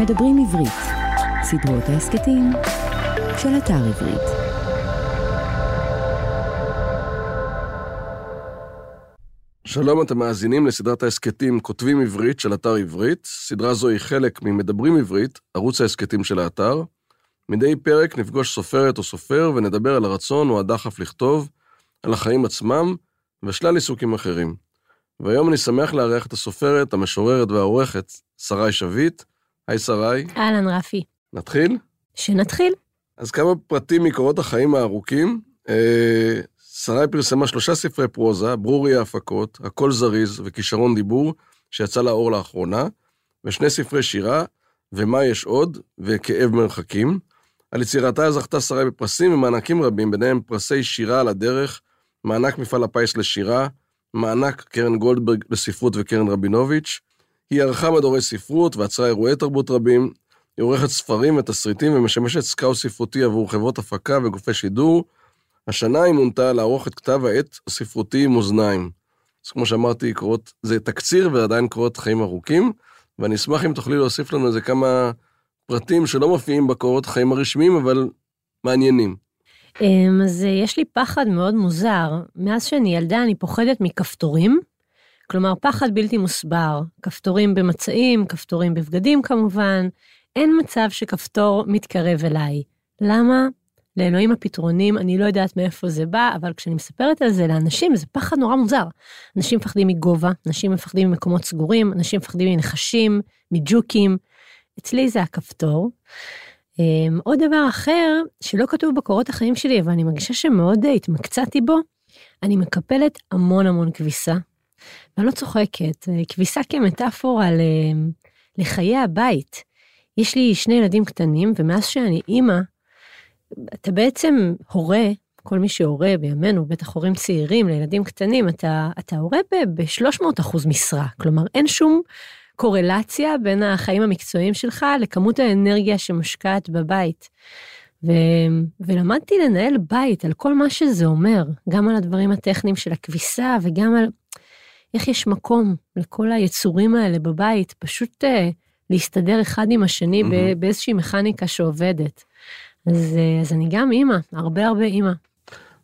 מדברים עברית, סדרות ההסכתים של אתר עברית. שלום, אתם מאזינים לסדרת ההסכתים כותבים עברית של אתר עברית. סדרה זו היא חלק ממדברים עברית, ערוץ ההסכתים של האתר. מדי פרק נפגוש סופרת או סופר ונדבר על הרצון או הדחף לכתוב, על החיים עצמם ושלל עיסוקים אחרים. והיום אני שמח לארח את הסופרת, המשוררת והעורכת, שרי שביט. היי שרי. אהלן, רפי. נתחיל? שנתחיל. אז כמה פרטים מקורות החיים הארוכים. אה, שרי פרסמה שלושה ספרי פרוזה, ברורי ההפקות, הכל זריז וכישרון דיבור, שיצא לאור לאחרונה, ושני ספרי שירה, ומה יש עוד, וכאב מרחקים. על יצירתה זכתה שרי בפרסים ומענקים רבים, ביניהם פרסי שירה על הדרך, מענק מפעל הפיס לשירה, מענק קרן גולדברג לספרות וקרן רבינוביץ'. היא ערכה מדורי ספרות ואצרה אירועי תרבות רבים. היא עורכת ספרים ותסריטים ומשמשת scout ספרותי עבור חברות הפקה וגופי שידור. השנה היא מונתה לערוך את כתב העת הספרותי מאזניים. אז כמו שאמרתי, קורות, זה תקציר ועדיין קורות חיים ארוכים, ואני אשמח אם תוכלי להוסיף לנו איזה כמה פרטים שלא מופיעים בקורות חיים הרשמיים, אבל מעניינים. אמ, אז יש לי פחד מאוד מוזר. מאז שאני ילדה אני פוחדת מכפתורים. כלומר, פחד בלתי מוסבר. כפתורים במצעים, כפתורים בבגדים כמובן. אין מצב שכפתור מתקרב אליי. למה? לאלוהים הפתרונים, אני לא יודעת מאיפה זה בא, אבל כשאני מספרת על זה לאנשים, זה פחד נורא מוזר. אנשים מפחדים מגובה, אנשים מפחדים ממקומות סגורים, אנשים מפחדים מנחשים, מג'וקים. אצלי זה הכפתור. Um, עוד דבר אחר שלא כתוב בקורות החיים שלי, אבל אני מרגישה שמאוד התמקצעתי בו, אני מקפלת המון המון כביסה. ואני לא צוחקת, uh, כביסה כמטאפורה ל, לחיי הבית. יש לי שני ילדים קטנים, ומאז שאני אימא, אתה בעצם הורה, כל מי שהורה בימינו, בטח הורים צעירים לילדים קטנים, אתה, אתה הורה ב-300 אחוז משרה. כלומר, אין שום קורלציה בין החיים המקצועיים שלך לכמות האנרגיה שמושקעת בבית. ו... ולמדתי לנהל בית על כל מה שזה אומר, גם על הדברים הטכניים של הכביסה וגם על איך יש מקום לכל היצורים האלה בבית, פשוט uh, להסתדר אחד עם השני mm-hmm. באיזושהי מכניקה שעובדת. אז, uh, אז אני גם אימא, הרבה הרבה אימא.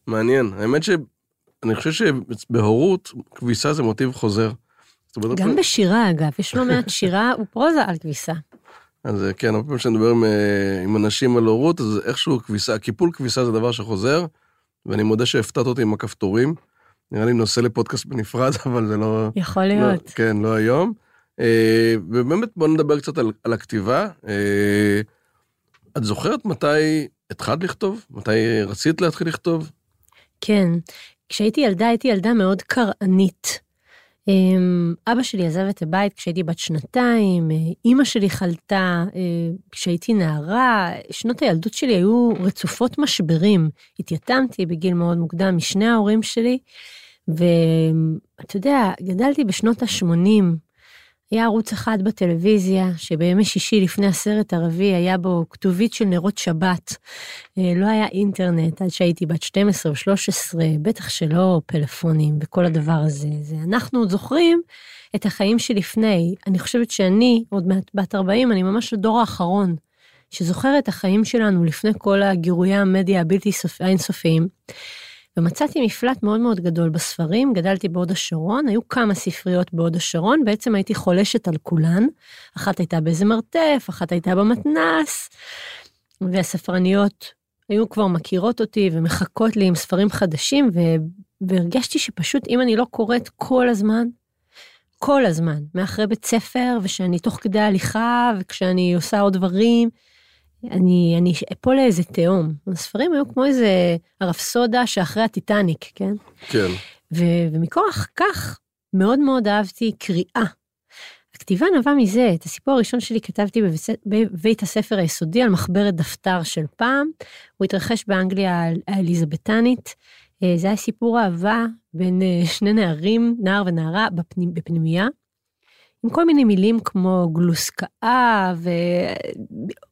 מעניין, האמת שאני חושב שבהורות כביסה זה מוטיב חוזר. גם בשירה, אגב, יש לא מעט שירה ופרוזה על כביסה. אז כן, הרבה פעמים כשאני מדבר עם, אה, עם אנשים על הורות, אז איכשהו כביסה, קיפול כביסה זה דבר שחוזר, ואני מודה שהפתעת אותי עם הכפתורים. נראה לי נושא לפודקאסט בנפרד, אבל זה לא... יכול להיות. לא, כן, לא היום. אה, ובאמת, בוא נדבר קצת על, על הכתיבה. אה, את זוכרת מתי התחלת לכתוב? מתי רצית להתחיל לכתוב? כן. כשהייתי ילדה, הייתי ילדה מאוד קרענית. אמ, אבא שלי עזב את הבית כשהייתי בת שנתיים, אה, אימא שלי חלתה אה, כשהייתי נערה, שנות הילדות שלי היו רצופות משברים. התייתמתי בגיל מאוד מוקדם משני ההורים שלי, ואתה יודע, גדלתי בשנות ה-80, היה ערוץ אחד בטלוויזיה, שבימי שישי לפני הסרט הרביעי היה בו כתובית של נרות שבת. אה, לא היה אינטרנט עד שהייתי בת 12 או 13, בטח שלא פלאפונים וכל הדבר הזה. זה, אנחנו עוד זוכרים את החיים שלפני. אני חושבת שאני, עוד מעט בת 40, אני ממש הדור האחרון, שזוכר את החיים שלנו לפני כל הגירויי המדיה הבלתי אינסופיים. ומצאתי מפלט מאוד מאוד גדול בספרים, גדלתי בהוד השרון, היו כמה ספריות בהוד השרון, בעצם הייתי חולשת על כולן. אחת הייתה באיזה מרתף, אחת הייתה במתנס, והספרניות היו כבר מכירות אותי ומחכות לי עם ספרים חדשים, ו... והרגשתי שפשוט אם אני לא קוראת כל הזמן, כל הזמן, מאחרי בית ספר, ושאני תוך כדי הליכה, וכשאני עושה עוד דברים, אני, אני אפול לאיזה תהום. הספרים היו כמו איזה הרפסודה שאחרי הטיטניק, כן? כן. ו, ומכוח כך, מאוד מאוד אהבתי קריאה. הכתיבה נבעה מזה, את הסיפור הראשון שלי כתבתי בבית, בבית הספר היסודי על מחברת דפתר של פעם, הוא התרחש באנגליה האליזבתנית. אה, זה היה סיפור אהבה בין אה, שני נערים, נער ונערה, בפנימ, בפנימייה. עם כל מיני מילים כמו גלוסקאה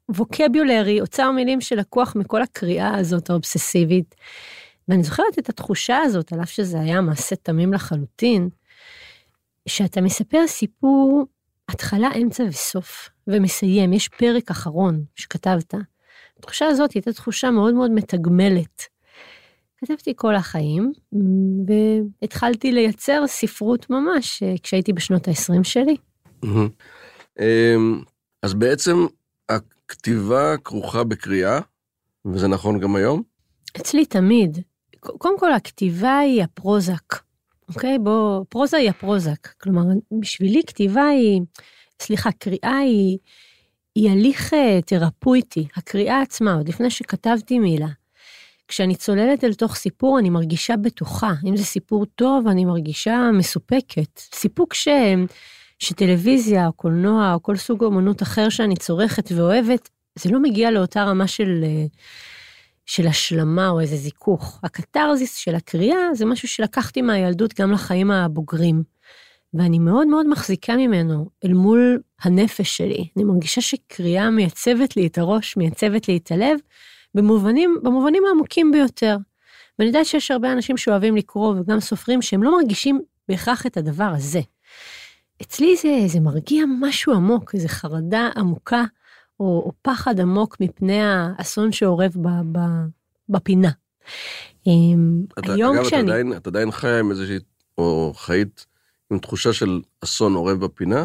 וווקביולרי, אוצר מילים שלקוח מכל הקריאה הזאת האובססיבית. ואני זוכרת את התחושה הזאת, על אף שזה היה מעשה תמים לחלוטין, שאתה מספר סיפור התחלה, אמצע וסוף, ומסיים, יש פרק אחרון שכתבת. התחושה הזאת הייתה תחושה מאוד מאוד מתגמלת. כתבתי כל החיים, והתחלתי לייצר ספרות ממש אה, כשהייתי בשנות ה-20 שלי. אמ, אז בעצם הכתיבה כרוכה בקריאה, וזה נכון גם היום? אצלי תמיד. קודם כל, הכתיבה היא הפרוזק, אוקיי? בוא, פרוזה היא הפרוזק. כלומר, בשבילי כתיבה היא, סליחה, קריאה היא, היא הליך אה, תרפויטי. הקריאה עצמה, עוד לפני שכתבתי מילה. כשאני צוללת אל תוך סיפור, אני מרגישה בטוחה. אם זה סיפור טוב, אני מרגישה מסופקת. סיפוק ש... שטלוויזיה, או קולנוע, או כל סוג אומנות אחר שאני צורכת ואוהבת, זה לא מגיע לאותה רמה של, אה, של השלמה או איזה זיכוך. הקתרזיס של הקריאה זה משהו שלקחתי מהילדות גם לחיים הבוגרים. ואני מאוד מאוד מחזיקה ממנו אל מול הנפש שלי. אני מרגישה שקריאה מייצבת לי את הראש, מייצבת לי את הלב, במובנים, במובנים העמוקים ביותר. ואני יודעת שיש הרבה אנשים שאוהבים לקרוא, וגם סופרים, שהם לא מרגישים בהכרח את הדבר הזה. אצלי זה, זה מרגיע משהו עמוק, איזו חרדה עמוקה, או, או פחד עמוק מפני האסון שאורב ב, ב, בפינה. אמ, אתה, היום אגב, כשאני... אתה עדיין, את עדיין חיה עם איזושהי, או חיית עם תחושה של אסון אורב בפינה?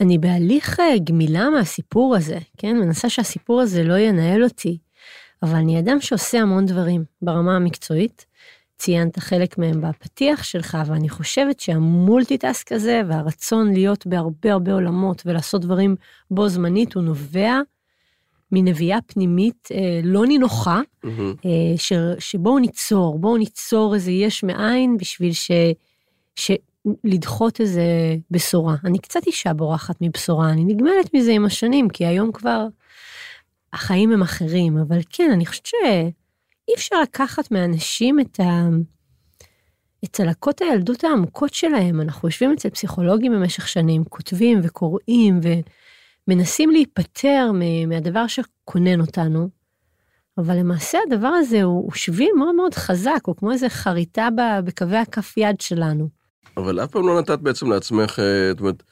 אני בהליך אה, גמילה מהסיפור הזה, כן? מנסה שהסיפור הזה לא ינהל אותי. אבל אני אדם שעושה המון דברים ברמה המקצועית. ציינת חלק מהם בפתיח שלך, ואני חושבת שהמולטיטאסק הזה והרצון להיות בהרבה הרבה עולמות ולעשות דברים בו זמנית, הוא נובע מנביאה פנימית אה, לא נינוחה, mm-hmm. אה, ש, שבואו ניצור, בואו ניצור איזה יש מאין בשביל ש, ש, לדחות איזה בשורה. אני קצת אישה בורחת מבשורה, אני נגמלת מזה עם השנים, כי היום כבר החיים הם אחרים, אבל כן, אני חושבת שאי אפשר לקחת מאנשים את ה... את צלקות הילדות העמוקות שלהם. אנחנו יושבים אצל פסיכולוגים במשך שנים, כותבים וקוראים ומנסים להיפטר מהדבר שכונן אותנו, אבל למעשה הדבר הזה הוא, הוא שביל מאוד מאוד חזק, הוא כמו איזה חריטה בקווי הכף יד שלנו. אבל אף פעם לא נתת בעצם לעצמך, אה, זאת אומרת,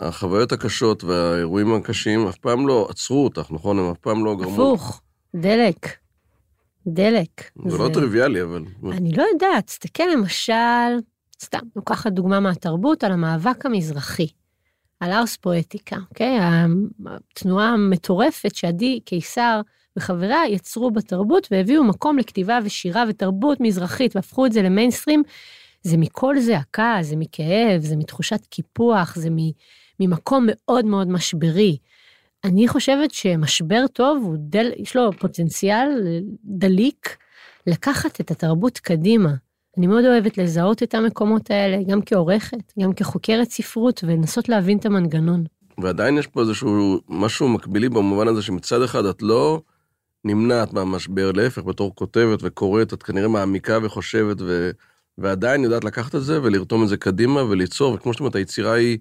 החוויות הקשות והאירועים הקשים אף פעם לא עצרו אותך, נכון? הם אף פעם לא גרמו... הפוך, דלק. דלק. זה, זה לא טריוויאלי, אבל... אני לא יודעת, תסתכל למשל, סתם, לוקחת דוגמה מהתרבות, על המאבק המזרחי, על ארס פואטיקה, אוקיי? התנועה המטורפת שעדי קיסר וחבריה יצרו בתרבות והביאו מקום לכתיבה ושירה ותרבות מזרחית והפכו את זה למיינסטרים. זה מכל זעקה, זה מכאב, זה מתחושת קיפוח, זה ממקום מאוד מאוד משברי. אני חושבת שמשבר טוב, דל, יש לו פוטנציאל דליק לקחת את התרבות קדימה. אני מאוד אוהבת לזהות את המקומות האלה, גם כעורכת, גם כחוקרת ספרות, ולנסות להבין את המנגנון. ועדיין יש פה איזשהו משהו מקבילי במובן הזה שמצד אחד את לא נמנעת מהמשבר, להפך, בתור כותבת וקוראת, את כנראה מעמיקה וחושבת, ו... ועדיין יודעת לקחת את זה ולרתום את זה קדימה וליצור, וכמו שאת אומרת, היצירה היא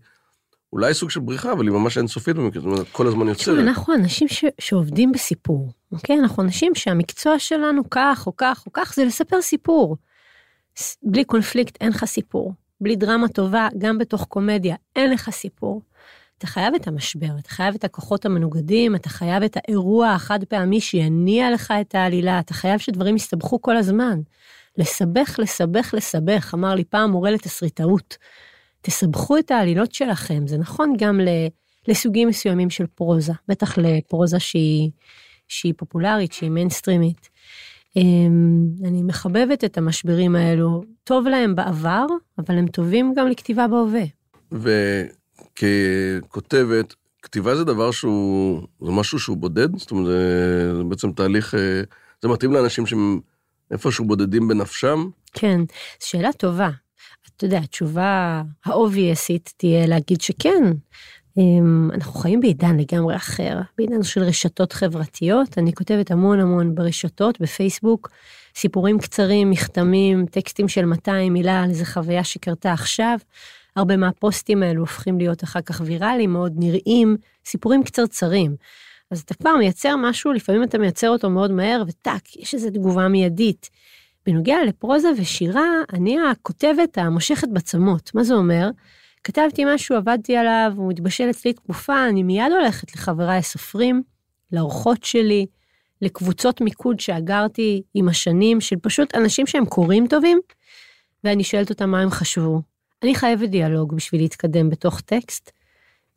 אולי סוג של בריחה, אבל היא ממש אינסופית במקרה, זאת אומרת, כל הזמן יוצרת. אנחנו אנשים ש, שעובדים בסיפור, אוקיי? אנחנו אנשים שהמקצוע שלנו כך או כך או כך, זה לספר סיפור. בלי קונפליקט אין לך סיפור. בלי דרמה טובה, גם בתוך קומדיה, אין לך סיפור. אתה חייב את המשבר, אתה חייב את הכוחות המנוגדים, אתה חייב את האירוע החד פעמי שיניע לך את העלילה, אתה חייב שדברים יסתבכו כל הזמן. לסבך, לסבך, לסבך, אמר לי פעם מורה לתסריטאות. תסבכו את העלילות שלכם, זה נכון גם לסוגים מסוימים של פרוזה, בטח לפרוזה שהיא, שהיא פופולרית, שהיא מיינסטרימית. אמ, אני מחבבת את המשברים האלו, טוב להם בעבר, אבל הם טובים גם לכתיבה בהווה. וככותבת, כתיבה זה דבר שהוא, זה משהו שהוא בודד? זאת אומרת, זה, זה בעצם תהליך, אה, זה מתאים לאנשים שהם איפשהו בודדים בנפשם? כן, שאלה טובה. אתה יודע, התשובה האובייסית תהיה להגיד שכן. אמ, אנחנו חיים בעידן לגמרי אחר, בעידן של רשתות חברתיות. אני כותבת המון המון ברשתות, בפייסבוק, סיפורים קצרים, מכתמים, טקסטים של 200 מילה על איזה חוויה שקרתה עכשיו. הרבה מהפוסטים האלו הופכים להיות אחר כך ויראליים, מאוד נראים, סיפורים קצרצרים. אז אתה כבר מייצר משהו, לפעמים אתה מייצר אותו מאוד מהר, וטאק, יש איזו תגובה מיידית. בנוגע לפרוזה ושירה, אני הכותבת המושכת בצמות. מה זה אומר? כתבתי משהו, עבדתי עליו, הוא מתבשל אצלי תקופה, אני מיד הולכת לחבריי הסופרים, לאורחות שלי, לקבוצות מיקוד שאגרתי עם השנים, של פשוט אנשים שהם קוראים טובים, ואני שואלת אותם מה הם חשבו. אני חייבת דיאלוג בשביל להתקדם בתוך טקסט.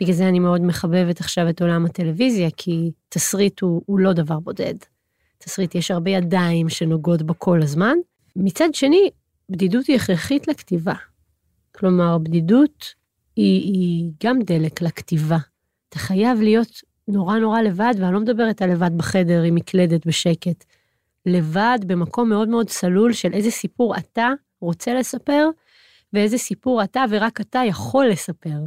בגלל זה אני מאוד מחבבת עכשיו את עולם הטלוויזיה, כי תסריט הוא, הוא לא דבר בודד. תסריט, יש הרבה ידיים שנוגעות בו כל הזמן. מצד שני, בדידות היא הכרחית לכתיבה. כלומר, בדידות היא, היא גם דלק לכתיבה. אתה חייב להיות נורא נורא לבד, ואני לא מדברת על לבד בחדר עם מקלדת בשקט. לבד במקום מאוד מאוד צלול של איזה סיפור אתה רוצה לספר, ואיזה סיפור אתה ורק אתה יכול לספר.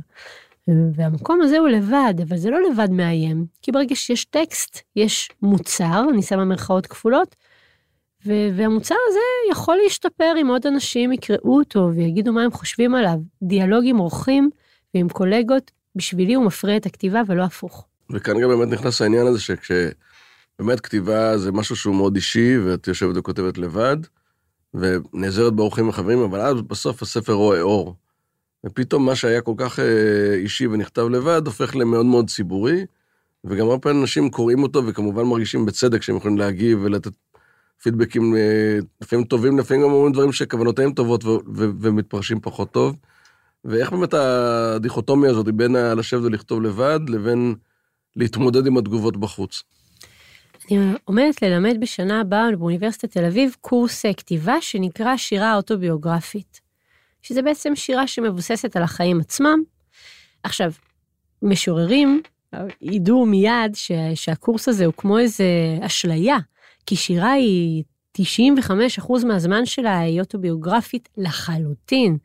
והמקום הזה הוא לבד, אבל זה לא לבד מאיים, כי ברגע שיש טקסט, יש מוצר, אני שמה מירכאות כפולות, והמוצר הזה יכול להשתפר אם עוד אנשים יקראו אותו ויגידו מה הם חושבים עליו. דיאלוג עם אורחים ועם קולגות, בשבילי הוא מפריע את הכתיבה ולא הפוך. וכאן גם באמת נכנס העניין הזה שכשבאמת כתיבה זה משהו שהוא מאוד אישי, ואת יושבת וכותבת לבד, ונעזרת באורחים וחברים, אבל אז בסוף הספר רואה אור. ופתאום מה שהיה כל כך אה, אישי ונכתב לבד, הופך למאוד מאוד ציבורי, וגם הרבה פעמים אנשים קוראים אותו וכמובן מרגישים בצדק שהם יכולים להגיב ולתת פידבקים אה, לפעמים טובים, לפעמים גם אומרים דברים שכוונותיהם טובות ומתפרשים פחות טוב. ואיך באמת הדיכוטומיה הזאת בין לשבת ולכתוב לבד לבין להתמודד עם התגובות בחוץ? אני עומדת ללמד בשנה הבאה באוניברסיטת תל אביב קורס כתיבה שנקרא שירה אוטוביוגרפית. שזה בעצם שירה שמבוססת על החיים עצמם. עכשיו, משוררים ידעו מיד ש, שהקורס הזה הוא כמו איזה אשליה, כי שירה היא 95% מהזמן שלה היא אוטוביוגרפית לחלוטין.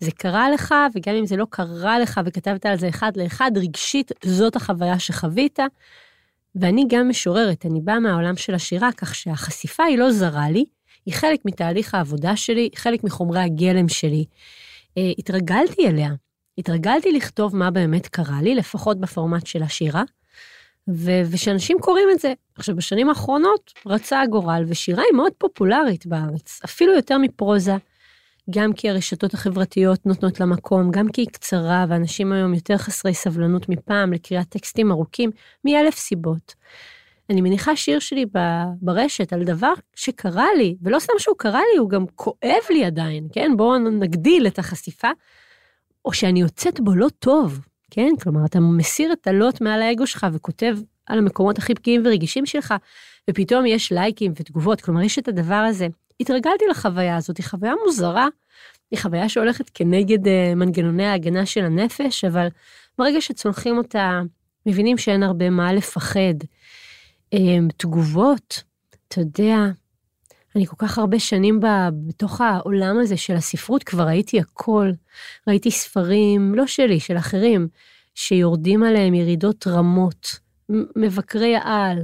זה קרה לך, וגם אם זה לא קרה לך וכתבת על זה אחד לאחד, רגשית, זאת החוויה שחווית. ואני גם משוררת, אני באה מהעולם של השירה, כך שהחשיפה היא לא זרה לי, היא חלק מתהליך העבודה שלי, חלק מחומרי הגלם שלי. Uh, התרגלתי אליה, התרגלתי לכתוב מה באמת קרה לי, לפחות בפורמט של השירה, ו- ושאנשים קוראים את זה. עכשיו, בשנים האחרונות רצה הגורל, ושירה היא מאוד פופולרית בארץ, אפילו יותר מפרוזה, גם כי הרשתות החברתיות נותנות לה מקום, גם כי היא קצרה, ואנשים היום יותר חסרי סבלנות מפעם לקריאת טקסטים ארוכים, מאלף סיבות. אני מניחה שיר שלי ברשת על דבר שקרה לי, ולא סתם שהוא קרה לי, הוא גם כואב לי עדיין, כן? בואו נגדיל את החשיפה, או שאני יוצאת בו לא טוב, כן? כלומר, אתה מסיר את הלוט מעל האגו שלך וכותב על המקומות הכי פגיעים ורגישים שלך, ופתאום יש לייקים ותגובות, כלומר, יש את הדבר הזה. התרגלתי לחוויה הזאת, היא חוויה מוזרה, היא חוויה שהולכת כנגד uh, מנגנוני ההגנה של הנפש, אבל ברגע שצולחים אותה, מבינים שאין הרבה מה לפחד. Um, תגובות, אתה יודע, אני כל כך הרבה שנים ב, בתוך העולם הזה של הספרות, כבר ראיתי הכל. ראיתי ספרים, לא שלי, של אחרים, שיורדים עליהם ירידות רמות, מבקרי העל,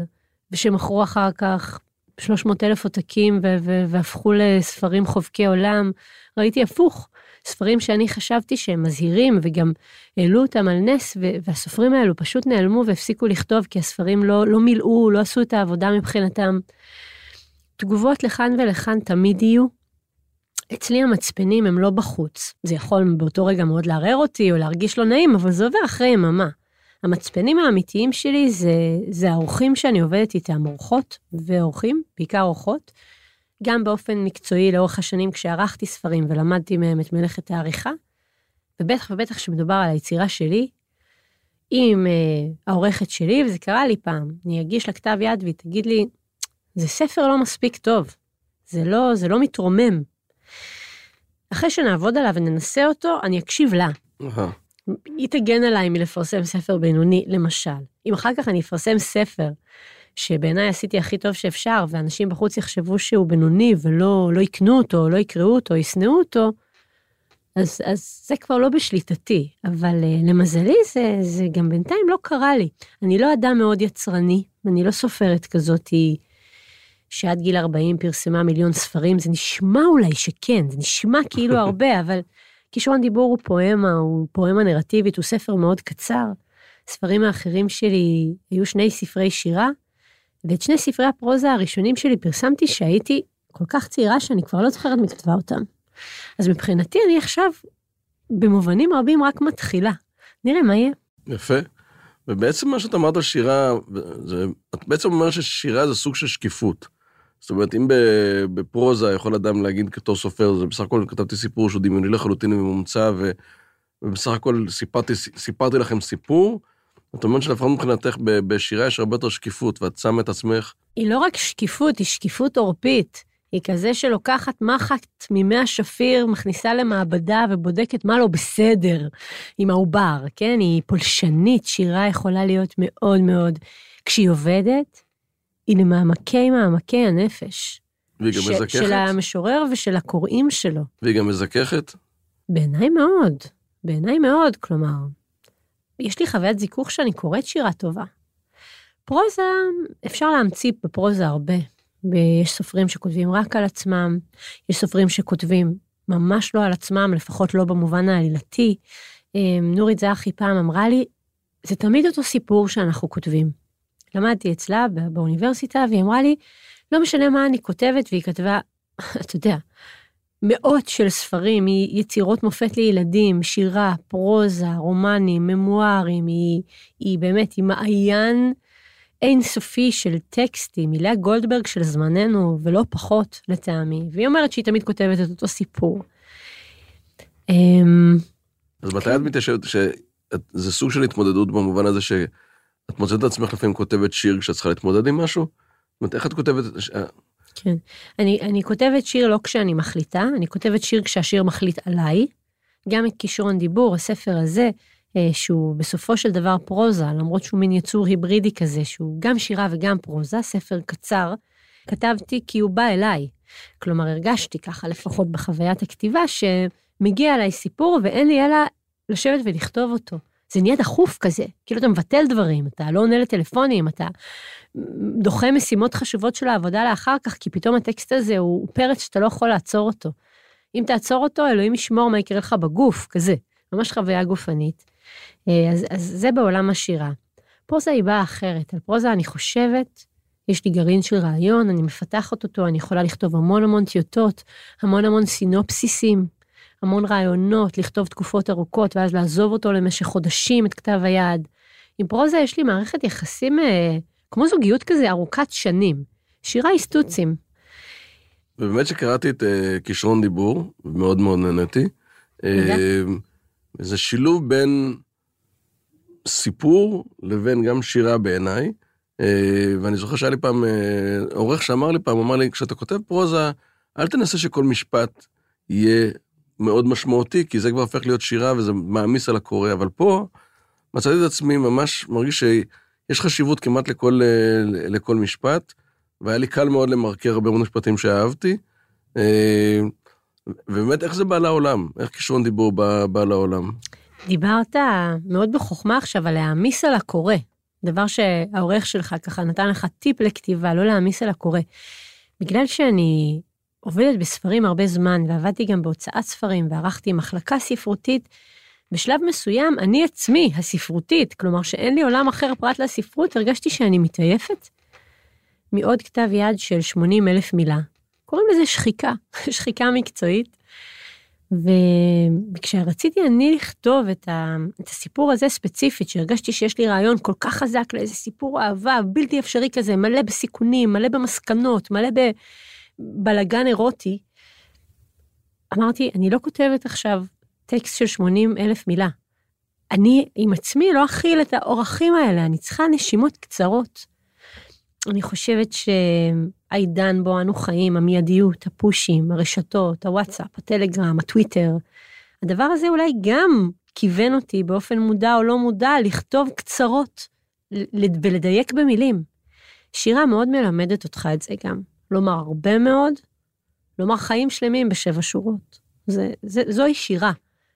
ושמכרו אחר כך 300 אלף עותקים והפכו לספרים חובקי עולם. ראיתי הפוך, ספרים שאני חשבתי שהם מזהירים וגם העלו אותם על נס, והסופרים האלו פשוט נעלמו והפסיקו לכתוב כי הספרים לא, לא מילאו, לא עשו את העבודה מבחינתם. תגובות לכאן ולכאן תמיד יהיו. אצלי המצפנים הם לא בחוץ. זה יכול באותו רגע מאוד לערער אותי או להרגיש לא נעים, אבל זה עובר אחרי יממה. המצפנים האמיתיים שלי זה, זה האורחים שאני עובדת איתם, אורחות ואורחים, בעיקר אורחות. גם באופן מקצועי לאורך השנים כשערכתי ספרים ולמדתי מהם את מלאכת העריכה, ובטח ובטח כשמדובר על היצירה שלי, עם uh, העורכת שלי, וזה קרה לי פעם, אני אגיש לה כתב יד והיא תגיד לי, זה ספר לא מספיק טוב, זה לא, זה לא מתרומם. אחרי שנעבוד עליו וננסה אותו, אני אקשיב לה. היא תגן עליי מלפרסם ספר בינוני, למשל. אם אחר כך אני אפרסם ספר שבעיניי עשיתי הכי טוב שאפשר, ואנשים בחוץ יחשבו שהוא בינוני ולא לא יקנו אותו, לא יקראו אותו, ישנאו אותו, אז, אז זה כבר לא בשליטתי. אבל uh, למזלי זה, זה גם בינתיים לא קרה לי. אני לא אדם מאוד יצרני, אני לא סופרת כזאתי שעד גיל 40 פרסמה מיליון ספרים, זה נשמע אולי שכן, זה נשמע כאילו הרבה, אבל כישרון דיבור הוא פואמה, הוא פואמה נרטיבית, הוא ספר מאוד קצר. הספרים האחרים שלי היו שני ספרי שירה, ואת שני ספרי הפרוזה הראשונים שלי פרסמתי שהייתי כל כך צעירה שאני כבר לא זוכרת מי כתבה אותם. אז מבחינתי אני עכשיו במובנים רבים רק מתחילה. נראה מה יהיה. יפה. ובעצם מה שאת אמרת על שירה, זה, את בעצם אומרת ששירה זה סוג של שקיפות. זאת אומרת, אם בפרוזה יכול אדם להגיד כתור סופר, זה בסך הכל כתבתי סיפור שהוא דמיוני לחלוטין ומומצא, ובסך הכל סיפרתי, סיפרתי לכם סיפור, זאת אומרת שלפחות מבחינתך בשירה יש הרבה יותר שקיפות, ואת שמה את עצמך... היא לא רק שקיפות, היא שקיפות עורפית. היא כזה שלוקחת מחט ממי השפיר, מכניסה למעבדה ובודקת מה לא בסדר עם העובר, כן? היא פולשנית, שירה יכולה להיות מאוד מאוד... כשהיא עובדת, היא למעמקי מעמקי הנפש. והיא גם ש- מזככת? של המשורר ושל הקוראים שלו. והיא גם מזככת? בעיניי מאוד, בעיניי מאוד, כלומר. יש לי חוויית זיכוך שאני קוראת שירה טובה. פרוזה, אפשר להמציא בפרוזה הרבה. ויש סופרים שכותבים רק על עצמם, יש סופרים שכותבים ממש לא על עצמם, לפחות לא במובן העלילתי. אמ, נורית זרחי פעם אמרה לי, זה תמיד אותו סיפור שאנחנו כותבים. למדתי אצלה באוניברסיטה, והיא אמרה לי, לא משנה מה אני כותבת, והיא כתבה, אתה יודע, מאות של ספרים, היא יצירות מופת לילדים, שירה, פרוזה, רומנים, ממוארים, היא, היא באמת, היא מעיין אינסופי של טקסטים, היא לאה גולדברג של זמננו, ולא פחות לטעמי, והיא אומרת שהיא תמיד כותבת את אותו סיפור. אמ, אז מתי את מתיישבת, שזה סוג של התמודדות במובן הזה שאת מוצאת את עצמך לפעמים כותבת שיר כשאת צריכה להתמודד עם משהו? זאת אומרת, איך את כותבת... כן, אני, אני כותבת שיר לא כשאני מחליטה, אני כותבת שיר כשהשיר מחליט עליי. גם את כישרון דיבור, הספר הזה, אה, שהוא בסופו של דבר פרוזה, למרות שהוא מין יצור היברידי כזה, שהוא גם שירה וגם פרוזה, ספר קצר, כתבתי כי הוא בא אליי. כלומר, הרגשתי ככה, לפחות בחוויית הכתיבה, שמגיע אליי סיפור ואין לי אלא לשבת ולכתוב אותו. זה נהיה דחוף כזה, כאילו אתה מבטל דברים, אתה לא עונה לטלפונים, אתה דוחה משימות חשובות של העבודה לאחר כך, כי פתאום הטקסט הזה הוא פרץ שאתה לא יכול לעצור אותו. אם תעצור אותו, אלוהים ישמור מה יקרה לך בגוף, כזה. ממש חוויה גופנית. אה, אז, אז זה בעולם השירה. פרוזה היא באה אחרת. על פרוזה אני חושבת, יש לי גרעין של רעיון, אני מפתחת אותו, אני יכולה לכתוב המון המון טיוטות, המון המון סינופסיסים, המון רעיונות, לכתוב תקופות ארוכות, ואז לעזוב אותו למשך חודשים, את כתב היד. עם פרוזה יש לי מערכת יחסים אה, כמו זוגיות כזה ארוכת שנים. שירה היא סטוצים. ובאמת שקראתי את uh, כישרון דיבור, מאוד מאוד נהניתי. Uh, זה שילוב בין סיפור לבין גם שירה בעיניי. אה, ואני זוכר שהיה לי פעם, אה, עורך שאמר לי פעם, אמר לי, כשאתה כותב פרוזה, אל תנסה שכל משפט יהיה מאוד משמעותי, כי זה כבר הופך להיות שירה וזה מעמיס על הקורא, אבל פה מצאתי את עצמי ממש מרגיש שיש חשיבות כמעט לכל, אה, לכל משפט, והיה לי קל מאוד למרקר הרבה מאוד משפטים שאהבתי. ובאמת, איך זה בא לעולם? איך כישרון דיבור בא, בא לעולם? דיברת מאוד בחוכמה עכשיו על להעמיס על הקורא, דבר שהעורך שלך ככה נתן לך טיפ לכתיבה, לא להעמיס על הקורא. בגלל שאני עובדת בספרים הרבה זמן, ועבדתי גם בהוצאת ספרים, וערכתי מחלקה ספרותית, בשלב מסוים, אני עצמי, הספרותית, כלומר שאין לי עולם אחר פרט לספרות, הרגשתי שאני מתעייפת מעוד כתב יד של 80 אלף מילה. קוראים לזה שחיקה, שחיקה מקצועית. וכשרציתי אני לכתוב את, ה, את הסיפור הזה ספציפית, שהרגשתי שיש לי רעיון כל כך חזק לאיזה סיפור אהבה בלתי אפשרי כזה, מלא בסיכונים, מלא במסקנות, מלא בבלגן אירוטי, אמרתי, אני לא כותבת עכשיו טקסט של 80 אלף מילה. אני עם עצמי לא אכיל את האורחים האלה, אני צריכה נשימות קצרות. אני חושבת שהעידן בו אנו חיים, המיידיות, הפושים, הרשתות, הוואטסאפ, הטלגרם, הטוויטר, הדבר הזה אולי גם כיוון אותי באופן מודע או לא מודע לכתוב קצרות ולדייק במילים. שירה מאוד מלמדת אותך את זה גם. לומר הרבה מאוד, לומר חיים שלמים בשבע שורות. זה, זה, זוהי שירה.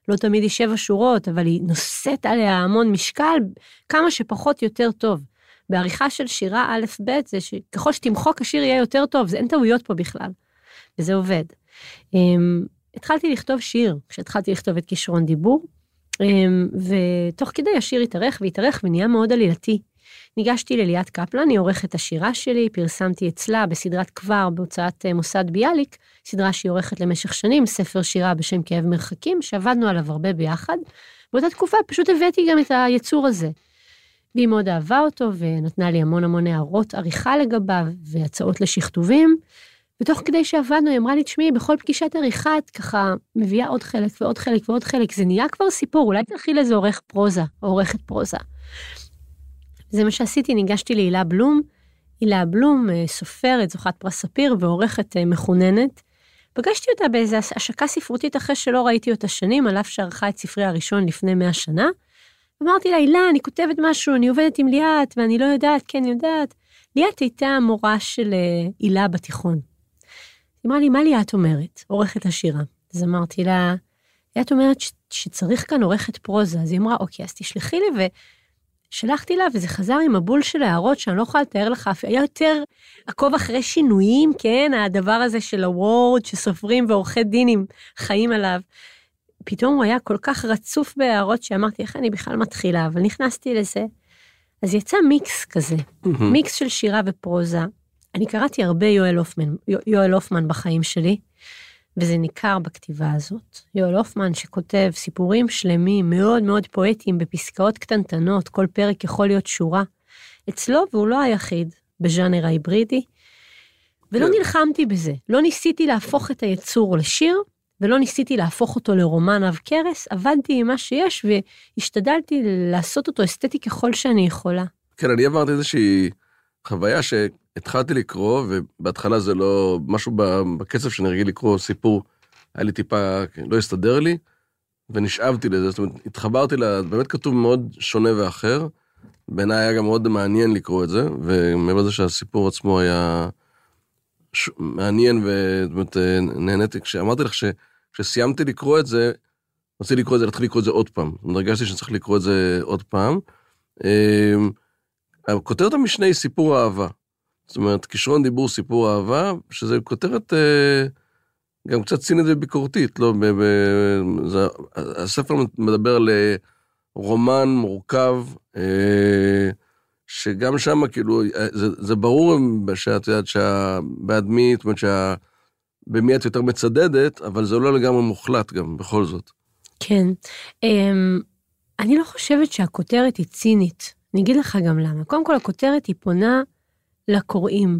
לא תמיד היא שבע שורות, אבל היא נושאת עליה המון משקל, כמה שפחות יותר טוב. בעריכה של שירה א'-ב' זה שככל שתמחוק השיר יהיה יותר טוב, זה אין טעויות פה בכלל. וזה עובד. Um, התחלתי לכתוב שיר כשהתחלתי לכתוב את כישרון דיבור, um, ותוך כדי השיר התארך והתארך ונהיה מאוד עלילתי. ניגשתי לליאת קפלן, היא עורכת השירה שלי, פרסמתי אצלה בסדרת כבר בהוצאת אה, מוסד ביאליק, סדרה שהיא עורכת למשך שנים, ספר שירה בשם כאב מרחקים, שעבדנו עליו הרבה ביחד. באותה תקופה פשוט הבאתי גם את היצור הזה. והיא מאוד אהבה אותו ונתנה לי המון המון הערות עריכה לגביו והצעות לשכתובים. ותוך כדי שעבדנו, היא אמרה לי, תשמעי, בכל פגישת עריכה את ככה מביאה עוד חלק ועוד חלק ועוד חלק, זה נהיה כבר סיפור, אולי תלכי לאיזה עורך פרוזה או עורכת פרוזה. זה מה שעשיתי, ניגשתי להילה בלום. הילה בלום, אה, סופרת, זוכת פרס ספיר ועורכת אה, מחוננת. פגשתי אותה באיזו השקה ספרותית אחרי שלא ראיתי אותה שנים, על אף שערכה את ספרי הראשון לפני 100 שנה. אמרתי לה, הילה, אני כותבת משהו, אני עובדת עם ליאת, ואני לא יודעת, כן יודעת. ליאת הייתה המורה של אה, הילה בתיכון. היא אמרה לי, מה ליאת אומרת? עורכת השירה. אז אמרתי לה, ליאת אומרת ש- שצריך כאן עורכת פרוזה. אז היא אמרה, אוקיי, אז תשלחי לי, ושלחתי לה, וזה חזר עם מבול של הערות שאני לא יכולה לתאר לך, היה יותר עקוב אחרי שינויים, כן, הדבר הזה של הוורד, שסופרים ועורכי דינים חיים עליו. פתאום הוא היה כל כך רצוף בהערות שאמרתי, איך אני בכלל מתחילה? אבל נכנסתי לזה. אז יצא מיקס כזה, מיקס של שירה ופרוזה. אני קראתי הרבה יואל הופמן, יואל הופמן בחיים שלי, וזה ניכר בכתיבה הזאת. יואל הופמן שכותב סיפורים שלמים, מאוד מאוד פואטיים, בפסקאות קטנטנות, כל פרק יכול להיות שורה. אצלו, והוא לא היחיד, בז'אנר ההיברידי, ולא כן. נלחמתי בזה. לא ניסיתי להפוך את היצור לשיר, ולא ניסיתי להפוך אותו לרומן עב כרס, עבדתי עם מה שיש והשתדלתי לעשות אותו אסתטי ככל שאני יכולה. כן, אני עברתי איזושהי חוויה שהתחלתי לקרוא, ובהתחלה זה לא, משהו בקצב שאני רגיל לקרוא סיפור, היה לי טיפה, לא הסתדר לי, ונשאבתי לזה, זאת אומרת, התחברתי ל... באמת כתוב מאוד שונה ואחר. בעיניי היה גם מאוד מעניין לקרוא את זה, ומעבר לזה שהסיפור עצמו היה ש... מעניין, וזאת אומרת, נהניתי, כשאמרתי לך שכשסיימתי לקרוא את זה, רציתי לקרוא את זה, להתחיל לקרוא את זה עוד פעם. הרגשתי שצריך לקרוא את זה עוד פעם. אמ, כותרת המשנה היא סיפור אהבה. זאת אומרת, כישרון דיבור סיפור אהבה, שזה כותרת אה, גם קצת צינית וביקורתית, לא? ב, ב, זה, הספר מדבר על אה, רומן מורכב, אה, שגם שם, כאילו, אה, זה, זה ברור שאת יודעת שבעד מי, זאת אומרת שה... במי את יותר מצדדת, אבל זה לא לגמרי מוחלט גם, בכל זאת. כן. אמ, אני לא חושבת שהכותרת היא צינית. אני אגיד לך גם למה. קודם כל, הכותרת היא פונה לקוראים.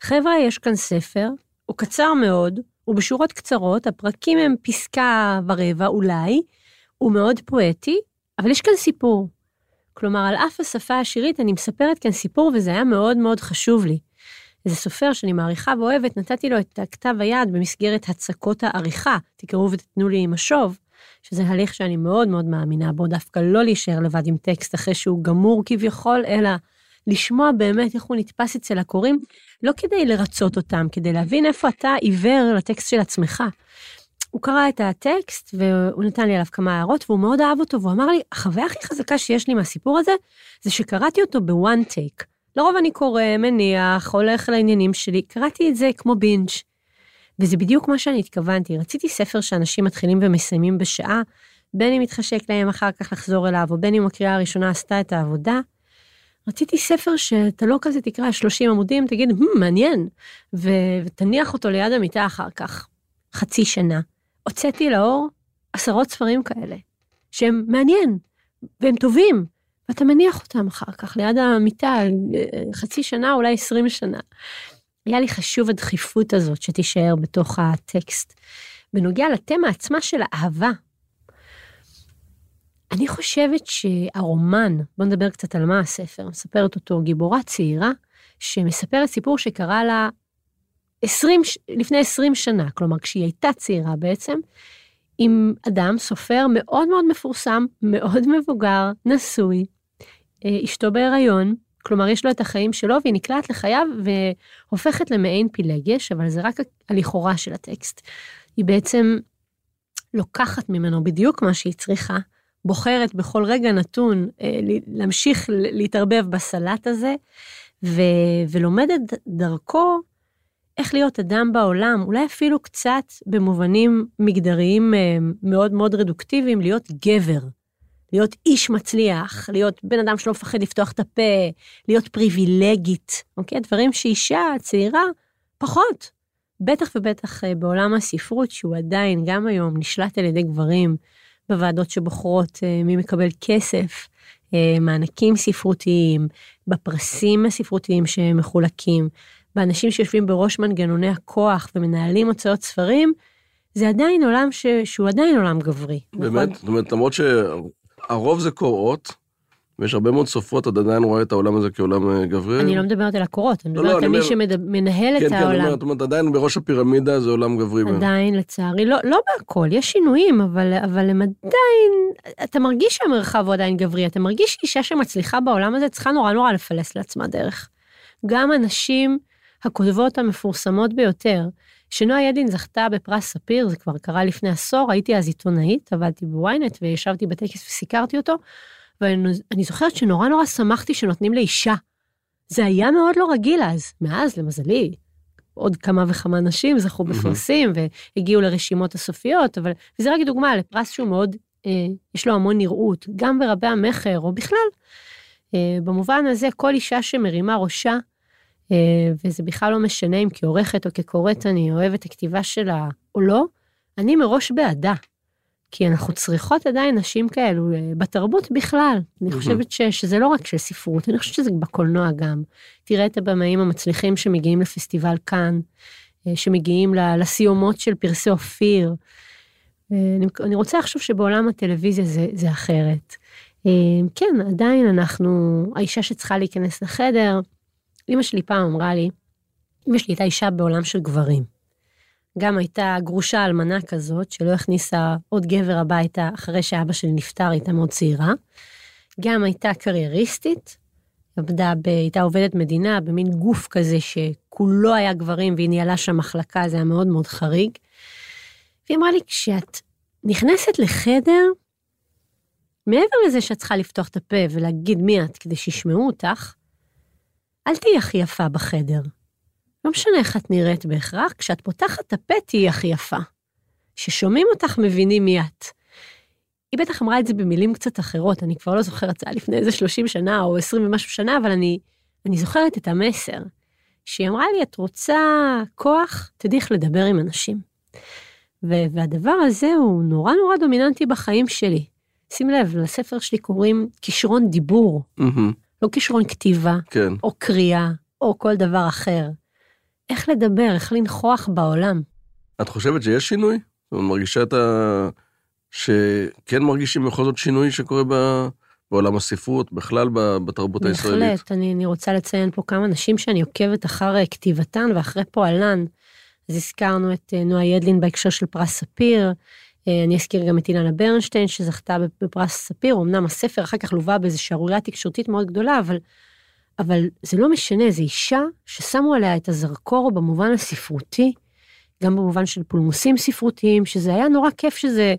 חבר'ה, יש כאן ספר, הוא קצר מאוד, הוא בשורות קצרות, הפרקים הם פסקה ורבע אולי, הוא מאוד פואטי, אבל יש כאן סיפור. כלומר, על אף השפה השירית, אני מספרת כאן סיפור, וזה היה מאוד מאוד חשוב לי. איזה סופר שאני מעריכה ואוהבת, נתתי לו את הכתב היד במסגרת הצקות העריכה, תקראו ותתנו לי עם השוב, שזה הליך שאני מאוד מאוד מאמינה בו, דווקא לא להישאר לבד עם טקסט אחרי שהוא גמור כביכול, אלא לשמוע באמת איך הוא נתפס אצל הקוראים, לא כדי לרצות אותם, כדי להבין איפה אתה עיוור לטקסט של עצמך. הוא קרא את הטקסט והוא נתן לי עליו כמה הערות והוא מאוד אהב אותו והוא אמר לי, החוויה הכי חזקה שיש לי מהסיפור הזה, זה שקראתי אותו בוואן טייק. לרוב אני קורא, מניח, הולך לעניינים שלי, קראתי את זה כמו בינג'. וזה בדיוק מה שאני התכוונתי, רציתי ספר שאנשים מתחילים ומסיימים בשעה, בין אם מתחשק להם אחר כך לחזור אליו, או בין אם הקריאה הראשונה עשתה את העבודה. רציתי ספר שאתה לא כזה תקרא 30 עמודים, תגיד, hmm, מעניין, ו- ותניח אותו ליד המיטה אחר כך, חצי שנה. הוצאתי לאור עשרות ספרים כאלה, שהם מעניין, והם טובים, ואתה מניח אותם אחר כך ליד המיטה, חצי שנה, אולי 20 שנה. היה לי חשוב הדחיפות הזאת שתישאר בתוך הטקסט. בנוגע לתמה עצמה של האהבה, אני חושבת שהרומן, בוא נדבר קצת על מה הספר, מספרת אותו גיבורה צעירה, שמספרת סיפור שקרה לה 20, לפני 20 שנה, כלומר כשהיא הייתה צעירה בעצם, עם אדם, סופר מאוד מאוד מפורסם, מאוד מבוגר, נשוי, אשתו בהיריון, כלומר יש לו את החיים שלו והיא נקלעת לחייו והופכת למעין פילגש, אבל זה רק הלכאורה של הטקסט. היא בעצם לוקחת ממנו בדיוק מה שהיא צריכה, בוחרת בכל רגע נתון אה, להמשיך להתערבב בסלט הזה, ו, ולומדת דרכו איך להיות אדם בעולם, אולי אפילו קצת במובנים מגדריים אה, מאוד מאוד רדוקטיביים, להיות גבר. להיות איש מצליח, להיות בן אדם שלא מפחד לפתוח את הפה, להיות פריבילגית, אוקיי? דברים שאישה צעירה, פחות. בטח ובטח אה, בעולם הספרות, שהוא עדיין, גם היום, נשלט על ידי גברים, בוועדות שבוחרות אה, מי מקבל כסף, אה, מענקים ספרותיים, בפרסים הספרותיים שמחולקים, באנשים שיושבים בראש מנגנוני הכוח ומנהלים הוצאות ספרים, זה עדיין עולם ש... שהוא עדיין עולם גברי. באמת? נכון? זאת אומרת, למרות שהרוב זה קוראות, ויש הרבה מאוד סופרות, את עדיין רואה את העולם הזה כעולם אה, גברי. אני לא מדברת על הקורות, אני לא, מדברת לא, על מי שמנהל כן, את כן, העולם. כן, כן, זאת אומרת, עדיין בראש הפירמידה זה עולם גברי. עדיין, לצערי, לא, לא בהכל, יש שינויים, אבל, אבל הם עדיין, אתה מרגיש שהמרחב הוא עדיין גברי, אתה מרגיש שאישה שמצליחה בעולם הזה צריכה נורא נורא לפלס לעצמה דרך. גם הנשים הכותבות המפורסמות ביותר, שנועה ידין זכתה בפרס ספיר, זה כבר קרה לפני עשור, הייתי אז עיתונאית, עבדתי בוויינט וישבתי בטקס וסיקרתי אותו, ואני זוכרת שנורא נורא שמחתי שנותנים לאישה. זה היה מאוד לא רגיל אז. מאז, למזלי, עוד כמה וכמה נשים זכו בפרסים והגיעו לרשימות הסופיות, אבל, וזה רק דוגמה לפרס שהוא מאוד, אה, יש לו המון נראות, גם ברבי המכר או בכלל. אה, במובן הזה, כל אישה שמרימה ראשה, וזה בכלל לא משנה אם כעורכת או כקוראת אני אוהבת הכתיבה שלה או לא, אני מראש בעדה. כי אנחנו צריכות עדיין נשים כאלו אה, בתרבות בכלל. אני חושבת ש, שזה לא רק של ספרות, אני חושבת שזה בקולנוע גם. תראה את הבמאים המצליחים שמגיעים לפסטיבל כאן, אה, שמגיעים לסיומות של פרסי אופיר. אה, אני, אני רוצה לחשוב שבעולם הטלוויזיה זה, זה אחרת. כן, עדיין אנחנו, האישה שצריכה להיכנס לחדר, אמא שלי פעם אמרה לי, אמא שלי הייתה אישה בעולם של גברים. גם הייתה גרושה אלמנה כזאת, שלא הכניסה עוד גבר הביתה אחרי שאבא שלי נפטר, הייתה מאוד צעירה. גם הייתה קרייריסטית, עבדה, ב, הייתה עובדת מדינה במין גוף כזה שכולו היה גברים והיא ניהלה שם מחלקה, זה היה מאוד מאוד חריג. והיא אמרה לי, כשאת נכנסת לחדר, מעבר לזה שאת צריכה לפתוח את הפה ולהגיד מי את כדי שישמעו אותך, אל תהיי הכי יפה בחדר. לא משנה איך את נראית בהכרח, כשאת פותחת את הפה תהיי הכי יפה. כששומעים אותך מבינים מי את. היא בטח אמרה את זה במילים קצת אחרות, אני כבר לא זוכרת, זה היה לפני איזה 30 שנה או 20 ומשהו שנה, אבל אני, אני זוכרת את המסר. שהיא אמרה לי, את רוצה כוח, תדעי איך לדבר עם אנשים. ו- והדבר הזה הוא נורא נורא דומיננטי בחיים שלי. שים לב, לספר שלי קוראים כישרון דיבור, mm-hmm. לא כישרון כתיבה, כן. או קריאה, או כל דבר אחר. איך לדבר, איך לנכוח בעולם. את חושבת שיש שינוי? זאת אומרת, מרגישה את ה... שכן מרגישים בכל זאת שינוי שקורה ב... בעולם הספרות, בכלל בתרבות בהחלט, הישראלית. בהחלט, אני, אני רוצה לציין פה כמה נשים שאני עוקבת אחר אה, כתיבתן ואחרי פועלן. אז הזכרנו את אה, נועה ידלין בהקשר של פרס ספיר, אני אזכיר גם את אילנה ברנשטיין שזכתה בפרס ספיר, אמנם הספר אחר כך לווה באיזו שערורייה תקשורתית מאוד גדולה, אבל אבל זה לא משנה, זו אישה ששמו עליה את הזרקור במובן הספרותי, גם במובן של פולמוסים ספרותיים, שזה היה נורא כיף שזה,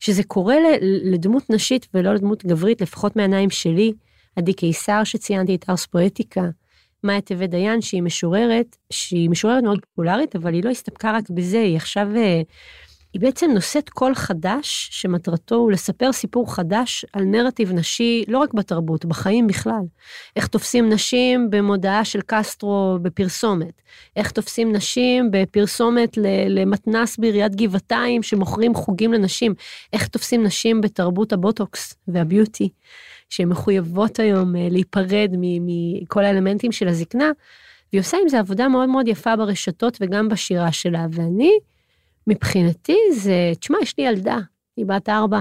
שזה קורה לדמות נשית ולא לדמות גברית, לפחות מהעיניים שלי. עדי קיסר שציינתי את ארס פואטיקה, מאיה טבת דיין שהיא משוררת, שהיא משוררת מאוד פופולרית, אבל היא לא הסתפקה רק בזה, היא עכשיו אה, היא בעצם נושאת קול חדש, שמטרתו הוא לספר סיפור חדש על נרטיב נשי, לא רק בתרבות, בחיים בכלל. איך תופסים נשים במודעה של קסטרו בפרסומת, איך תופסים נשים בפרסומת למתנס בעיריית גבעתיים שמוכרים חוגים לנשים, איך תופסים נשים בתרבות הבוטוקס והביוטי, שהן מחויבות היום אה, להיפרד מכל האלמנטים של הזקנה, והיא עושה עם זה עבודה מאוד מאוד יפה ברשתות וגם בשירה שלה, ואני, מבחינתי זה, תשמע, יש לי ילדה, היא בת ארבע.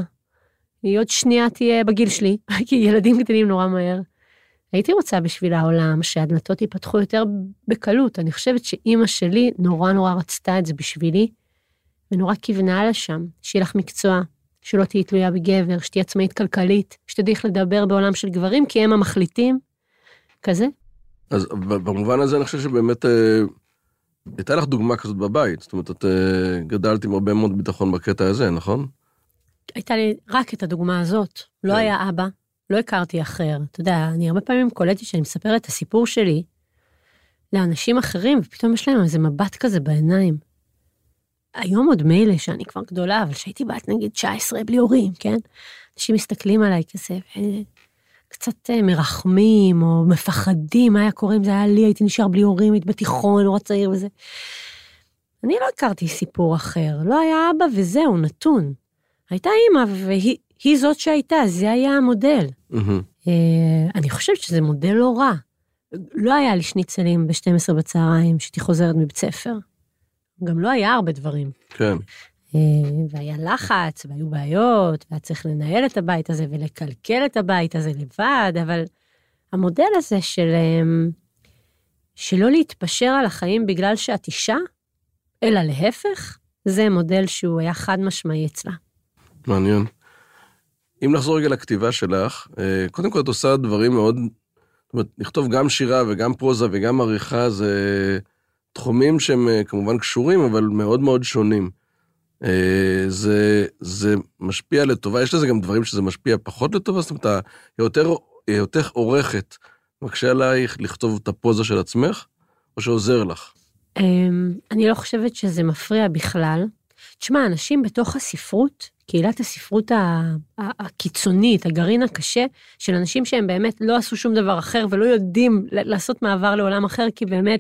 היא עוד שנייה תהיה בגיל שלי, כי ילדים גדלים נורא מהר. הייתי רוצה בשביל העולם שהדלתות ייפתחו יותר בקלות. אני חושבת שאימא שלי נורא נורא רצתה את זה בשבילי, ונורא כיוונה לשם, שיהיה לך מקצוע, שלא תהיי תלויה בגבר, שתהיי עצמאית כלכלית, שתדעי איך לדבר בעולם של גברים, כי הם המחליטים. כזה. אז במובן הזה אני חושב שבאמת אה, הייתה לך דוגמה כזאת בבית, זאת אומרת, את uh, גדלת עם הרבה מאוד ביטחון בקטע הזה, נכון? הייתה לי רק את הדוגמה הזאת. לא כן. היה אבא, לא הכרתי אחר. אתה יודע, אני הרבה פעמים קולטת שאני מספרת את הסיפור שלי לאנשים אחרים, ופתאום יש להם איזה מבט כזה בעיניים. היום עוד מילא שאני כבר גדולה, אבל כשהייתי בת נגיד 19 בלי הורים, כן? אנשים מסתכלים עליי כזה, קצת אה, מרחמים או מפחדים, מה היה קורה אם זה היה לי, הייתי נשאר בלי הורים, הייתי בתיכון, נורא צעיר וזה. אני לא הכרתי סיפור אחר, לא היה אבא וזהו, נתון. הייתה אימא והיא זאת שהייתה, זה היה המודל. Mm-hmm. אני חושבת שזה מודל לא רע. לא היה לי שניצלים ב-12 בצהריים, שהייתי חוזרת מבית ספר. גם לא היה הרבה דברים. כן. אה, והיה לחץ, והיו בעיות, והיה צריך לנהל את הבית הזה ולקלקל את הבית הזה לבד, אבל המודל הזה של אמ, שלא להתפשר על החיים בגלל שאת אישה, אלא להפך, זה מודל שהוא היה חד משמעי אצלה. מעניין. אם נחזור רגע לכתיבה שלך, אה, קודם כל את עושה דברים מאוד, זאת אומרת, לכתוב גם שירה וגם פרוזה וגם עריכה, זה תחומים שהם אה, כמובן קשורים, אבל מאוד מאוד שונים. אה, זה, זה משפיע לטובה, יש לזה גם דברים שזה משפיע פחות לטובה, זאת אומרת, היותר, היותר עורכת, מקשה עלייך לכתוב את הפוזה של עצמך, או שעוזר לך? אמ, אני לא חושבת שזה מפריע בכלל. תשמע, אנשים בתוך הספרות, קהילת הספרות הקיצונית, הגרעין הקשה, של אנשים שהם באמת לא עשו שום דבר אחר ולא יודעים לעשות מעבר לעולם אחר, כי באמת,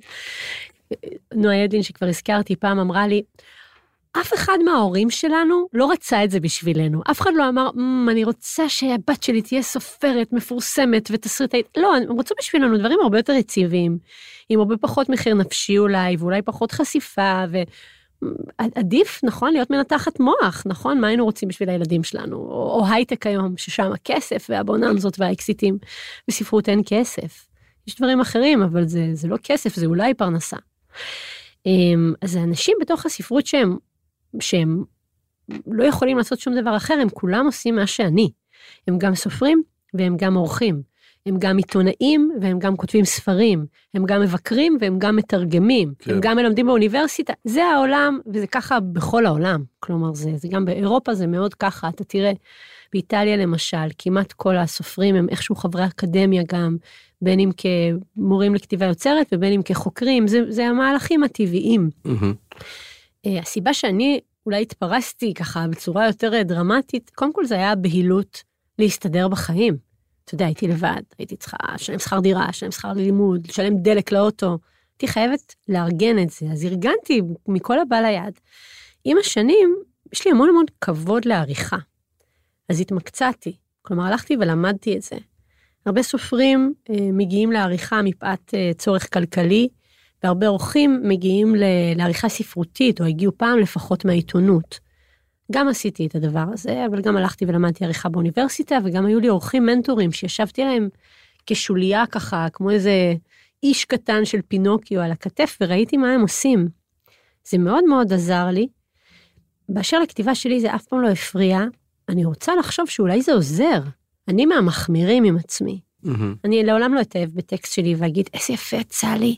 נועה ידין, שכבר הזכרתי פעם, אמרה לי, אף אחד מההורים שלנו לא רצה את זה בשבילנו. אף אחד לא אמר, mm, אני רוצה שהבת שלי תהיה סופרת, מפורסמת ותסריטאית. לא, הם רצו בשבילנו דברים הרבה יותר יציבים, עם הרבה פחות מחיר נפשי אולי, ואולי פחות חשיפה, ועדיף, נכון, להיות מנתחת מוח, נכון? מה היינו רוצים בשביל הילדים שלנו? או, או הייטק היום, ששם הכסף והבוננזות והאקסיטים. בספרות אין כסף. יש דברים אחרים, אבל זה, זה לא כסף, זה אולי פרנסה. אמ, אז האנשים בתוך הספרות שהם שהם לא יכולים לעשות שום דבר אחר, הם כולם עושים מה שאני. הם גם סופרים והם גם עורכים. הם גם עיתונאים והם גם כותבים ספרים. הם גם מבקרים והם גם מתרגמים. כן. הם גם מלמדים באוניברסיטה. זה העולם, וזה ככה בכל העולם. כלומר, זה, זה גם באירופה זה מאוד ככה. אתה תראה, באיטליה למשל, כמעט כל הסופרים הם איכשהו חברי אקדמיה גם, בין אם כמורים לכתיבה יוצרת ובין אם כחוקרים, זה, זה המהלכים הטבעיים. Mm-hmm. אה, הסיבה שאני אולי התפרסתי ככה בצורה יותר אה, דרמטית, קודם כל זה היה בהילות להסתדר בחיים. אתה יודע, הייתי לבד, הייתי צריכה לשלם שכר דירה, לשלם שכר לימוד, לשלם דלק לאוטו. הייתי חייבת לארגן את זה, אז ארגנתי מכל הבא ליד. עם השנים, יש לי המון המון כבוד לעריכה. אז התמקצעתי, כלומר הלכתי ולמדתי את זה. הרבה סופרים אה, מגיעים לעריכה מפאת אה, צורך כלכלי, והרבה אורחים מגיעים לעריכה ספרותית, או הגיעו פעם לפחות מהעיתונות. גם עשיתי את הדבר הזה, אבל גם הלכתי ולמדתי עריכה באוניברסיטה, וגם היו לי אורחים מנטורים שישבתי עליהם כשוליה ככה, כמו איזה איש קטן של פינוקיו על הכתף, וראיתי מה הם עושים. זה מאוד מאוד עזר לי. באשר לכתיבה שלי זה אף פעם לא הפריע, אני רוצה לחשוב שאולי זה עוזר. אני מהמחמירים עם עצמי. Mm-hmm. אני לעולם לא אתאהב בטקסט שלי ואגיד, איזה יפה יצא לי,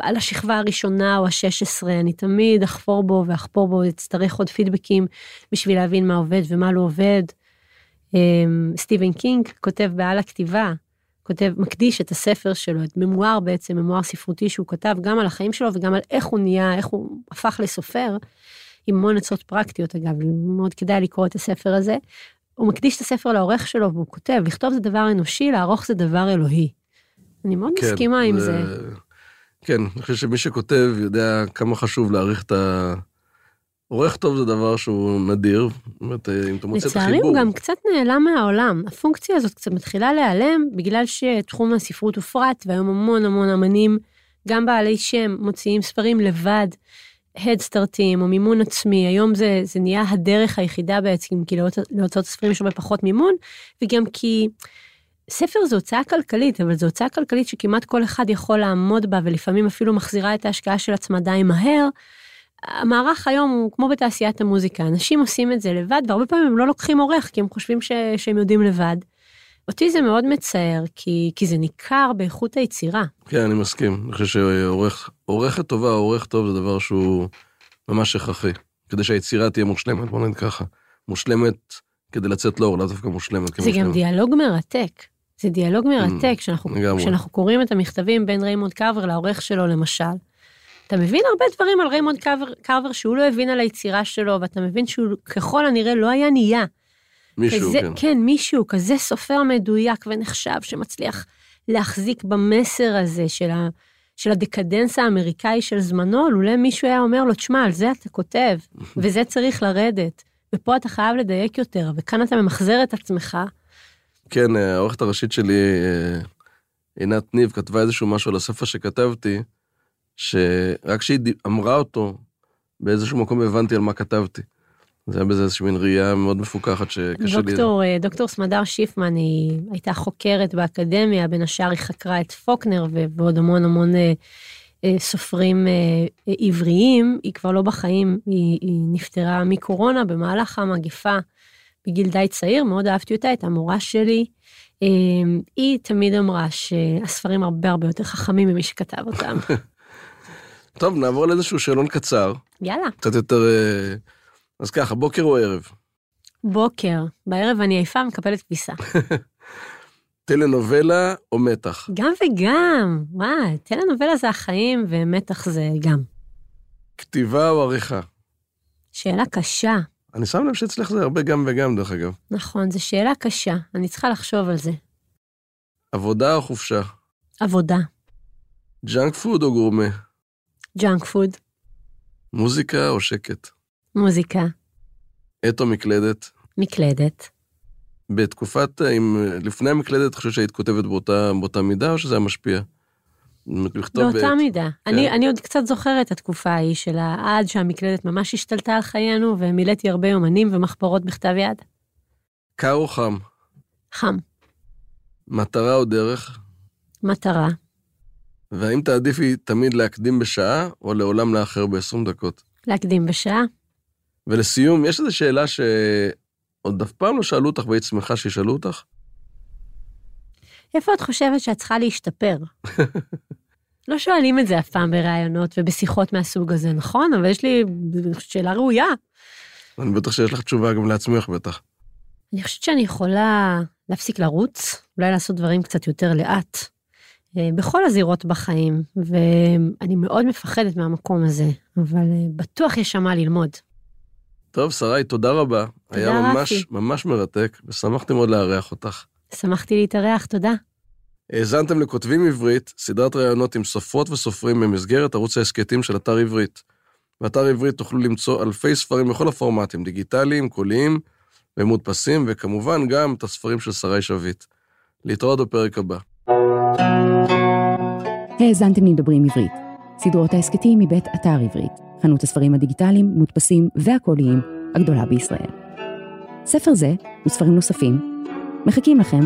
על השכבה הראשונה או השש עשרה, אני תמיד אחפור בו ואחפור בו, אצטרך עוד פידבקים בשביל להבין מה עובד ומה לא עובד. אמ, סטיבן קינג כותב בעל הכתיבה, כותב, מקדיש את הספר שלו, את ממואר בעצם, ממואר ספרותי שהוא כתב גם על החיים שלו וגם על איך הוא נהיה, איך הוא הפך לסופר, עם המון עצות פרקטיות אגב, מאוד כדאי לקרוא את הספר הזה. הוא מקדיש את הספר לעורך שלו והוא כותב, לכתוב זה דבר אנושי, לערוך זה דבר אלוהי. אני מאוד כן, מסכימה עם זה. כן, אני חושב שמי שכותב יודע כמה חשוב להעריך את ה... עורך טוב זה דבר שהוא נדיר, זאת אומרת, אם אתה מוצא את החיבור... לצערי הוא גם קצת נעלם מהעולם. הפונקציה הזאת קצת מתחילה להיעלם, בגלל שתחום הספרות הופרט, והיום המון המון אמנים, גם בעלי שם, מוציאים ספרים לבד, הדסטארטים או מימון עצמי, היום זה, זה נהיה הדרך היחידה בעצם, כי להוצאות הספרים יש הרבה פחות מימון, וגם כי... ספר זה הוצאה כלכלית, אבל זו הוצאה כלכלית שכמעט כל אחד יכול לעמוד בה, ולפעמים אפילו מחזירה את ההשקעה של עצמה די מהר. המערך היום הוא כמו בתעשיית המוזיקה, אנשים עושים את זה לבד, והרבה פעמים הם לא לוקחים עורך, כי הם חושבים ש... שהם יודעים לבד. אותי זה מאוד מצער, כי, כי זה ניכר באיכות היצירה. כן, אני מסכים. אני חושב שעורכת טובה, עורך טוב זה דבר שהוא ממש הכרחי, כדי שהיצירה תהיה מושלמת, בוא נגיד ככה. מושלמת כדי לצאת לאור, לאו דווקא מושלמת זה גם דיאלוג מרתק. זה דיאלוג מרתק, mm, כשאנחנו, כשאנחנו קוראים את המכתבים בין ריימונד קרבר לעורך שלו למשל, אתה מבין הרבה דברים על ריימונד קרבר, קרבר שהוא לא הבין על היצירה שלו, ואתה מבין שהוא ככל הנראה לא היה נהיה. מישהו, כזה, כן. כן, מישהו, כזה סופר מדויק ונחשב, שמצליח להחזיק במסר הזה של, ה, של הדקדנס האמריקאי של זמנו, לולא מישהו היה אומר לו, תשמע, על זה אתה כותב, וזה צריך לרדת, ופה אתה חייב לדייק יותר, וכאן אתה ממחזר את עצמך. כן, אה, העורכת הראשית שלי, אה, עינת ניב, כתבה איזשהו משהו על הספר שכתבתי, שרק כשהיא אמרה אותו, באיזשהו מקום הבנתי על מה כתבתי. זה היה בזה איזושהי מין ראייה מאוד מפוקחת שקשה לי... דוקטור, אה, דוקטור סמדר שיפמן היא הייתה חוקרת באקדמיה, בין השאר היא חקרה את פוקנר ועוד המון המון סופרים עבריים, היא כבר לא בחיים, היא, היא נפטרה מקורונה במהלך המגפה בגיל די צעיר, מאוד אהבתי אותה, הייתה מורה שלי. אה, היא תמיד אמרה שהספרים הרבה הרבה יותר חכמים ממי שכתב אותם. טוב, נעבור לאיזשהו שאלון קצר, יאללה, קצת יותר... אה, אז ככה, בוקר או ערב? בוקר, בערב אני עייפה, מקבלת כביסה. טלנובלה או מתח? גם וגם, וואי, טלנובלה זה החיים ומתח זה גם. כתיבה או עריכה? שאלה קשה. אני שם לב שאצלך זה הרבה גם וגם, דרך אגב. נכון, זו שאלה קשה, אני צריכה לחשוב על זה. עבודה או חופשה? עבודה, ג'אנק פוד או גורמה? ג'אנק פוד, מוזיקה או שקט? מוזיקה, עט או מקלדת? מקלדת. בתקופת, אם לפני המקלדת, חושב שהיית כותבת באותה, באותה מידה, או שזה היה משפיע? לכתוב באותה בעט. מידה. אני, אני עוד קצת זוכרת את התקופה ההיא של עד שהמקלדת ממש השתלטה על חיינו, ומילאתי הרבה יומנים ומחברות בכתב יד. קר או חם? חם, מטרה או דרך? מטרה. והאם תעדיפי תמיד להקדים בשעה, או לעולם לאחר ב-20 דקות? להקדים בשעה. ולסיום, יש איזו שאלה שעוד אף פעם לא שאלו אותך והיית שמחה שישאלו אותך? איפה את חושבת שאת צריכה להשתפר? לא שואלים את זה אף פעם בראיונות ובשיחות מהסוג הזה, נכון? אבל יש לי שאלה ראויה. אני בטח שיש לך תשובה גם לעצמך בטח. אני חושבת שאני יכולה להפסיק לרוץ, אולי לעשות דברים קצת יותר לאט, אה, בכל הזירות בחיים, ואני מאוד מפחדת מהמקום הזה, אבל אה, בטוח יש שם מה ללמוד. טוב, שרי, תודה רבה. תודה, היה ממש רפי. ממש מרתק, ושמחתי מאוד לארח אותך. שמחתי להתארח, תודה. האזנתם לכותבים עברית, סדרת ראיונות עם סופרות וסופרים במסגרת ערוץ ההסכתים של אתר עברית. באתר עברית תוכלו למצוא אלפי ספרים בכל הפורמטים, דיגיטליים, קוליים ומודפסים, וכמובן גם את הספרים של שרי שביט. להתראות בפרק הבא. האזנתם לדברים עברית, סדרות ההסכתים מבית אתר עברית, חנות הספרים הדיגיטליים, מודפסים והקוליים הגדולה בישראל. ספר זה וספרים נוספים מחכים לכם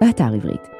באתר עברית.